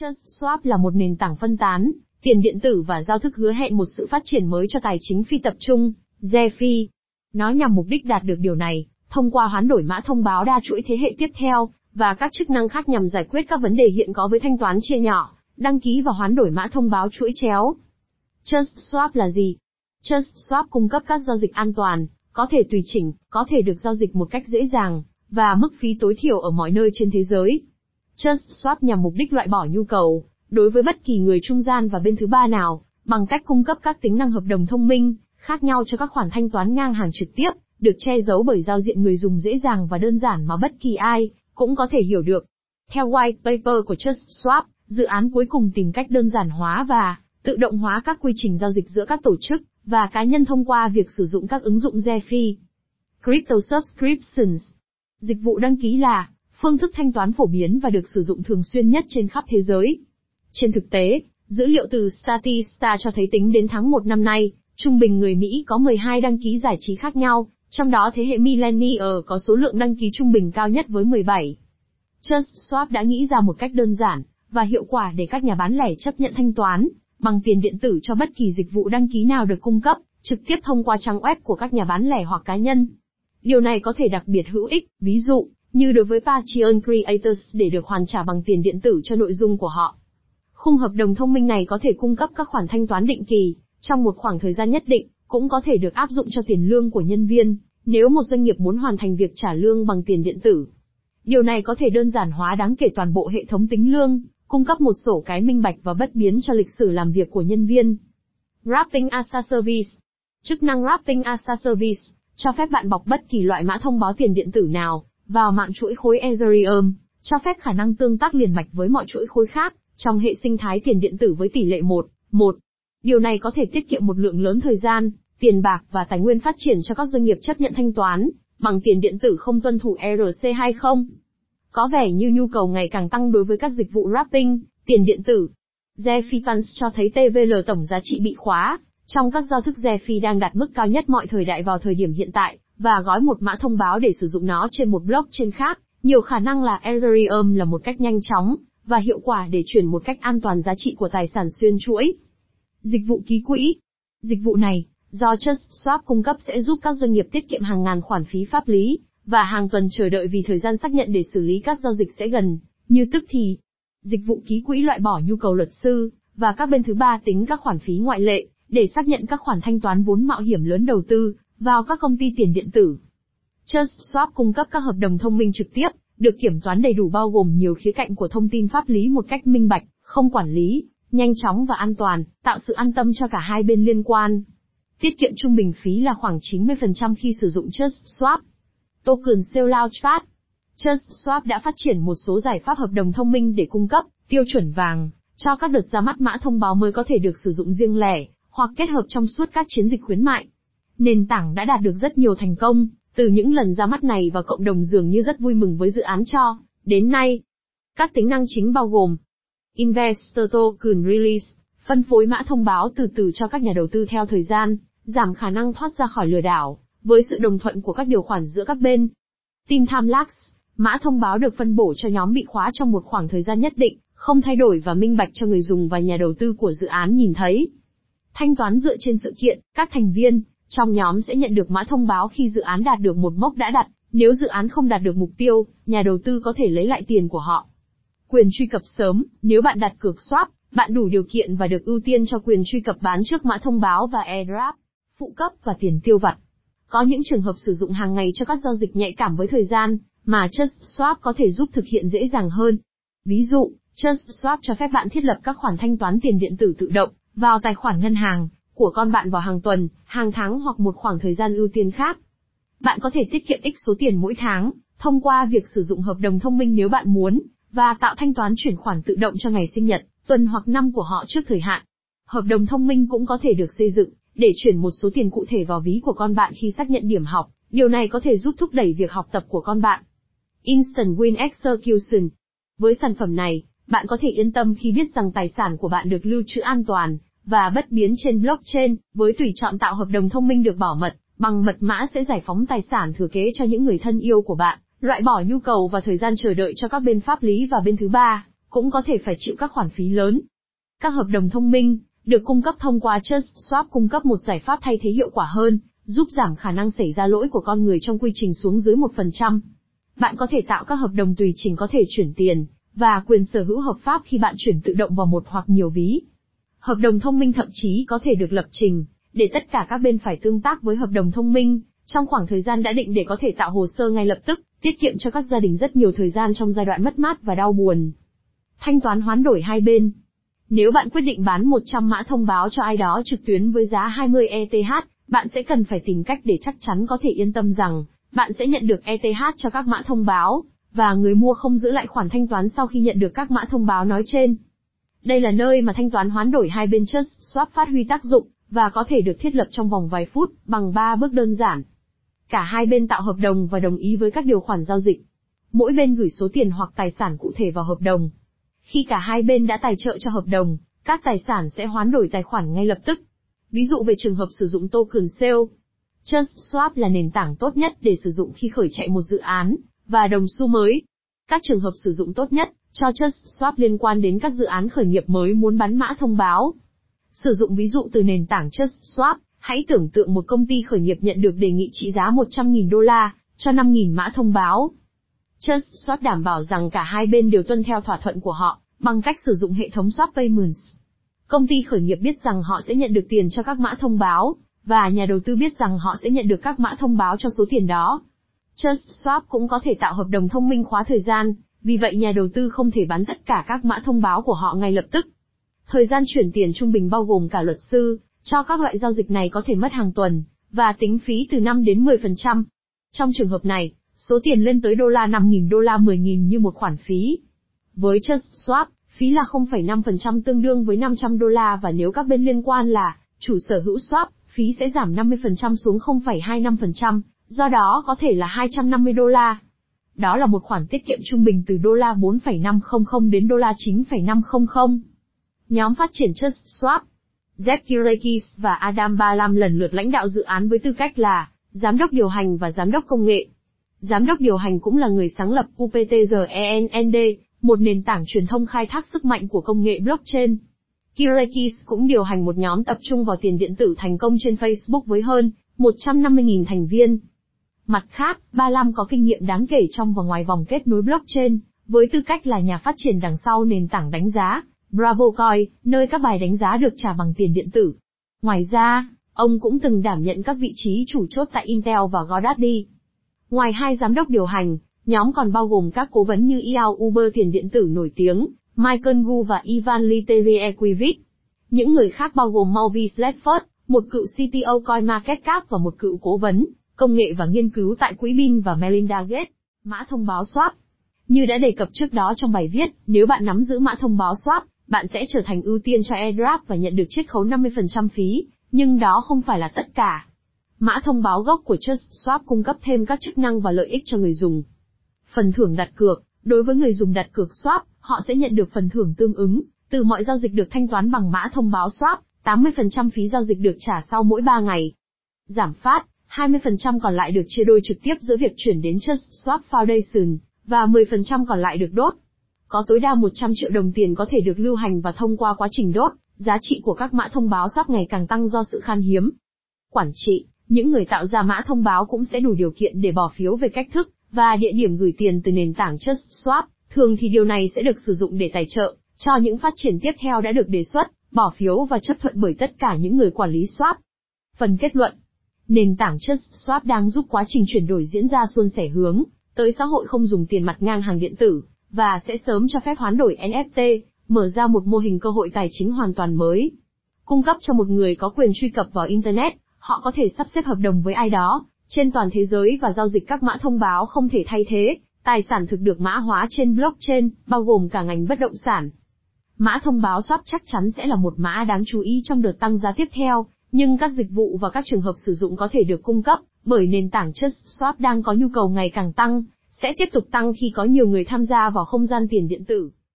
Just Swap là một nền tảng phân tán, tiền điện tử và giao thức hứa hẹn một sự phát triển mới cho tài chính phi tập trung, DeFi. Nó nhằm mục đích đạt được điều này, thông qua hoán đổi mã thông báo đa chuỗi thế hệ tiếp theo, và các chức năng khác nhằm giải quyết các vấn đề hiện có với thanh toán chia nhỏ, đăng ký và hoán đổi mã thông báo chuỗi chéo. Just Swap là gì? Just Swap cung cấp các giao dịch an toàn, có thể tùy chỉnh, có thể được giao dịch một cách dễ dàng, và mức phí tối thiểu ở mọi nơi trên thế giới. Just Swap nhằm mục đích loại bỏ nhu cầu, đối với bất kỳ người trung gian và bên thứ ba nào, bằng cách cung cấp các tính năng hợp đồng thông minh, khác nhau cho các khoản thanh toán ngang hàng trực tiếp, được che giấu bởi giao diện người dùng dễ dàng và đơn giản mà bất kỳ ai cũng có thể hiểu được. Theo white paper của Just Swap, dự án cuối cùng tìm cách đơn giản hóa và tự động hóa các quy trình giao dịch giữa các tổ chức và cá nhân thông qua việc sử dụng các ứng dụng DeFi. Crypto Subscriptions Dịch vụ đăng ký là phương thức thanh toán phổ biến và được sử dụng thường xuyên nhất trên khắp thế giới. Trên thực tế, dữ liệu từ Statista cho thấy tính đến tháng 1 năm nay, trung bình người Mỹ có 12 đăng ký giải trí khác nhau, trong đó thế hệ Millennial có số lượng đăng ký trung bình cao nhất với 17. Just Swap đã nghĩ ra một cách đơn giản và hiệu quả để các nhà bán lẻ chấp nhận thanh toán bằng tiền điện tử cho bất kỳ dịch vụ đăng ký nào được cung cấp trực tiếp thông qua trang web của các nhà bán lẻ hoặc cá nhân. Điều này có thể đặc biệt hữu ích, ví dụ, như đối với Patreon Creators để được hoàn trả bằng tiền điện tử cho nội dung của họ. Khung hợp đồng thông minh này có thể cung cấp các khoản thanh toán định kỳ, trong một khoảng thời gian nhất định, cũng có thể được áp dụng cho tiền lương của nhân viên, nếu một doanh nghiệp muốn hoàn thành việc trả lương bằng tiền điện tử. Điều này có thể đơn giản hóa đáng kể toàn bộ hệ thống tính lương, cung cấp một sổ cái minh bạch và bất biến cho lịch sử làm việc của nhân viên. Wrapping as a Service Chức năng Wrapping as a Service cho phép bạn bọc bất kỳ loại mã thông báo tiền điện tử nào vào mạng chuỗi khối Ethereum, cho phép khả năng tương tác liền mạch với mọi chuỗi khối khác trong hệ sinh thái tiền điện tử với tỷ lệ 1, 1. Điều này có thể tiết kiệm một lượng lớn thời gian, tiền bạc và tài nguyên phát triển cho các doanh nghiệp chấp nhận thanh toán bằng tiền điện tử không tuân thủ ERC20. Có vẻ như nhu cầu ngày càng tăng đối với các dịch vụ wrapping, tiền điện tử. Zefi Funds cho thấy TVL tổng giá trị bị khóa, trong các giao thức Zefi đang đạt mức cao nhất mọi thời đại vào thời điểm hiện tại, và gói một mã thông báo để sử dụng nó trên một blockchain khác, nhiều khả năng là Ethereum là một cách nhanh chóng và hiệu quả để chuyển một cách an toàn giá trị của tài sản xuyên chuỗi. Dịch vụ ký quỹ. Dịch vụ này, do Just Swap cung cấp sẽ giúp các doanh nghiệp tiết kiệm hàng ngàn khoản phí pháp lý, và hàng tuần chờ đợi vì thời gian xác nhận để xử lý các giao dịch sẽ gần, như tức thì. Dịch vụ ký quỹ loại bỏ nhu cầu luật sư, và các bên thứ ba tính các khoản phí ngoại lệ, để xác nhận các khoản thanh toán vốn mạo hiểm lớn đầu tư, vào các công ty tiền điện tử. Just Swap cung cấp các hợp đồng thông minh trực tiếp, được kiểm toán đầy đủ bao gồm nhiều khía cạnh của thông tin pháp lý một cách minh bạch, không quản lý, nhanh chóng và an toàn, tạo sự an tâm cho cả hai bên liên quan. Tiết kiệm trung bình phí là khoảng 90% khi sử dụng Just Swap. Token Sale Launchpad Just Swap đã phát triển một số giải pháp hợp đồng thông minh để cung cấp tiêu chuẩn vàng cho các đợt ra mắt mã thông báo mới có thể được sử dụng riêng lẻ hoặc kết hợp trong suốt các chiến dịch khuyến mại. Nền tảng đã đạt được rất nhiều thành công từ những lần ra mắt này và cộng đồng dường như rất vui mừng với dự án cho đến nay. Các tính năng chính bao gồm Investor Token Release, phân phối mã thông báo từ từ cho các nhà đầu tư theo thời gian, giảm khả năng thoát ra khỏi lừa đảo, với sự đồng thuận của các điều khoản giữa các bên. Team Time Lux, mã thông báo được phân bổ cho nhóm bị khóa trong một khoảng thời gian nhất định, không thay đổi và minh bạch cho người dùng và nhà đầu tư của dự án nhìn thấy. Thanh toán dựa trên sự kiện, các thành viên trong nhóm sẽ nhận được mã thông báo khi dự án đạt được một mốc đã đặt, nếu dự án không đạt được mục tiêu, nhà đầu tư có thể lấy lại tiền của họ. Quyền truy cập sớm, nếu bạn đặt cược swap, bạn đủ điều kiện và được ưu tiên cho quyền truy cập bán trước mã thông báo và airdrop, phụ cấp và tiền tiêu vặt. Có những trường hợp sử dụng hàng ngày cho các giao dịch nhạy cảm với thời gian, mà Just Swap có thể giúp thực hiện dễ dàng hơn. Ví dụ, Just Swap cho phép bạn thiết lập các khoản thanh toán tiền điện tử tự động vào tài khoản ngân hàng của con bạn vào hàng tuần, hàng tháng hoặc một khoảng thời gian ưu tiên khác. Bạn có thể tiết kiệm ích số tiền mỗi tháng thông qua việc sử dụng hợp đồng thông minh nếu bạn muốn và tạo thanh toán chuyển khoản tự động cho ngày sinh nhật, tuần hoặc năm của họ trước thời hạn. Hợp đồng thông minh cũng có thể được xây dựng để chuyển một số tiền cụ thể vào ví của con bạn khi xác nhận điểm học, điều này có thể giúp thúc đẩy việc học tập của con bạn. Instant Win Execution Với sản phẩm này, bạn có thể yên tâm khi biết rằng tài sản của bạn được lưu trữ an toàn và bất biến trên blockchain, với tùy chọn tạo hợp đồng thông minh được bảo mật, bằng mật mã sẽ giải phóng tài sản thừa kế cho những người thân yêu của bạn, loại bỏ nhu cầu và thời gian chờ đợi cho các bên pháp lý và bên thứ ba, cũng có thể phải chịu các khoản phí lớn. Các hợp đồng thông minh, được cung cấp thông qua TrustSwap cung cấp một giải pháp thay thế hiệu quả hơn, giúp giảm khả năng xảy ra lỗi của con người trong quy trình xuống dưới 1%. Bạn có thể tạo các hợp đồng tùy chỉnh có thể chuyển tiền, và quyền sở hữu hợp pháp khi bạn chuyển tự động vào một hoặc nhiều ví. Hợp đồng thông minh thậm chí có thể được lập trình, để tất cả các bên phải tương tác với hợp đồng thông minh, trong khoảng thời gian đã định để có thể tạo hồ sơ ngay lập tức, tiết kiệm cho các gia đình rất nhiều thời gian trong giai đoạn mất mát và đau buồn. Thanh toán hoán đổi hai bên. Nếu bạn quyết định bán 100 mã thông báo cho ai đó trực tuyến với giá 20 ETH, bạn sẽ cần phải tìm cách để chắc chắn có thể yên tâm rằng, bạn sẽ nhận được ETH cho các mã thông báo, và người mua không giữ lại khoản thanh toán sau khi nhận được các mã thông báo nói trên. Đây là nơi mà thanh toán hoán đổi hai bên Trust Swap phát huy tác dụng, và có thể được thiết lập trong vòng vài phút, bằng 3 bước đơn giản. Cả hai bên tạo hợp đồng và đồng ý với các điều khoản giao dịch. Mỗi bên gửi số tiền hoặc tài sản cụ thể vào hợp đồng. Khi cả hai bên đã tài trợ cho hợp đồng, các tài sản sẽ hoán đổi tài khoản ngay lập tức. Ví dụ về trường hợp sử dụng token sale. Just Swap là nền tảng tốt nhất để sử dụng khi khởi chạy một dự án, và đồng xu mới. Các trường hợp sử dụng tốt nhất cho Just Swap liên quan đến các dự án khởi nghiệp mới muốn bắn mã thông báo. Sử dụng ví dụ từ nền tảng Just Swap, hãy tưởng tượng một công ty khởi nghiệp nhận được đề nghị trị giá 100.000 đô la cho 5.000 mã thông báo. Just Swap đảm bảo rằng cả hai bên đều tuân theo thỏa thuận của họ bằng cách sử dụng hệ thống swap payments. Công ty khởi nghiệp biết rằng họ sẽ nhận được tiền cho các mã thông báo, và nhà đầu tư biết rằng họ sẽ nhận được các mã thông báo cho số tiền đó. Just Swap cũng có thể tạo hợp đồng thông minh khóa thời gian, vì vậy nhà đầu tư không thể bán tất cả các mã thông báo của họ ngay lập tức. Thời gian chuyển tiền trung bình bao gồm cả luật sư, cho các loại giao dịch này có thể mất hàng tuần, và tính phí từ 5 đến 10%. Trong trường hợp này, số tiền lên tới đô la 5.000 đô la 10.000 như một khoản phí. Với Just Swap, phí là 0,5% tương đương với 500 đô la và nếu các bên liên quan là chủ sở hữu swap, phí sẽ giảm 50% xuống 0,25%, do đó có thể là 250 đô la. Đó là một khoản tiết kiệm trung bình từ đô la 4,500 đến đô la 9,500. Nhóm phát triển Just Swap Jeff Kirakis và Adam Balam lần lượt lãnh đạo dự án với tư cách là giám đốc điều hành và giám đốc công nghệ. Giám đốc điều hành cũng là người sáng lập UPTGENND, một nền tảng truyền thông khai thác sức mạnh của công nghệ blockchain. Kirekis cũng điều hành một nhóm tập trung vào tiền điện tử thành công trên Facebook với hơn 150.000 thành viên. Mặt khác, Ba Lam có kinh nghiệm đáng kể trong và ngoài vòng kết nối blockchain, với tư cách là nhà phát triển đằng sau nền tảng đánh giá, Bravo Coin, nơi các bài đánh giá được trả bằng tiền điện tử. Ngoài ra, ông cũng từng đảm nhận các vị trí chủ chốt tại Intel và GoDaddy. Ngoài hai giám đốc điều hành, nhóm còn bao gồm các cố vấn như Eyal Uber tiền điện tử nổi tiếng, Michael Gu và Ivan Literiequivit. Những người khác bao gồm Malvi Sledford, một cựu CTO CoinMarketCap và một cựu cố vấn, công nghệ và nghiên cứu tại Quỹ Bin và Melinda Gates. Mã thông báo swap. Như đã đề cập trước đó trong bài viết, nếu bạn nắm giữ mã thông báo swap, bạn sẽ trở thành ưu tiên cho airdrop và nhận được chiết khấu 50% phí, nhưng đó không phải là tất cả. Mã thông báo gốc của Just Swap cung cấp thêm các chức năng và lợi ích cho người dùng. Phần thưởng đặt cược, đối với người dùng đặt cược swap, họ sẽ nhận được phần thưởng tương ứng, từ mọi giao dịch được thanh toán bằng mã thông báo swap, 80% phí giao dịch được trả sau mỗi 3 ngày. Giảm phát, 20% còn lại được chia đôi trực tiếp giữa việc chuyển đến Just Swap Foundation, và 10% còn lại được đốt. Có tối đa 100 triệu đồng tiền có thể được lưu hành và thông qua quá trình đốt, giá trị của các mã thông báo swap ngày càng tăng do sự khan hiếm. Quản trị, những người tạo ra mã thông báo cũng sẽ đủ điều kiện để bỏ phiếu về cách thức và địa điểm gửi tiền từ nền tảng Just Swap, thường thì điều này sẽ được sử dụng để tài trợ cho những phát triển tiếp theo đã được đề xuất, bỏ phiếu và chấp thuận bởi tất cả những người quản lý swap. Phần kết luận Nền tảng Just Swap đang giúp quá trình chuyển đổi diễn ra suôn sẻ hướng tới xã hội không dùng tiền mặt ngang hàng điện tử và sẽ sớm cho phép hoán đổi NFT, mở ra một mô hình cơ hội tài chính hoàn toàn mới. Cung cấp cho một người có quyền truy cập vào internet, họ có thể sắp xếp hợp đồng với ai đó trên toàn thế giới và giao dịch các mã thông báo không thể thay thế, tài sản thực được mã hóa trên blockchain, bao gồm cả ngành bất động sản. Mã thông báo swap chắc chắn sẽ là một mã đáng chú ý trong đợt tăng giá tiếp theo, nhưng các dịch vụ và các trường hợp sử dụng có thể được cung cấp bởi nền tảng JustSwap đang có nhu cầu ngày càng tăng, sẽ tiếp tục tăng khi có nhiều người tham gia vào không gian tiền điện tử.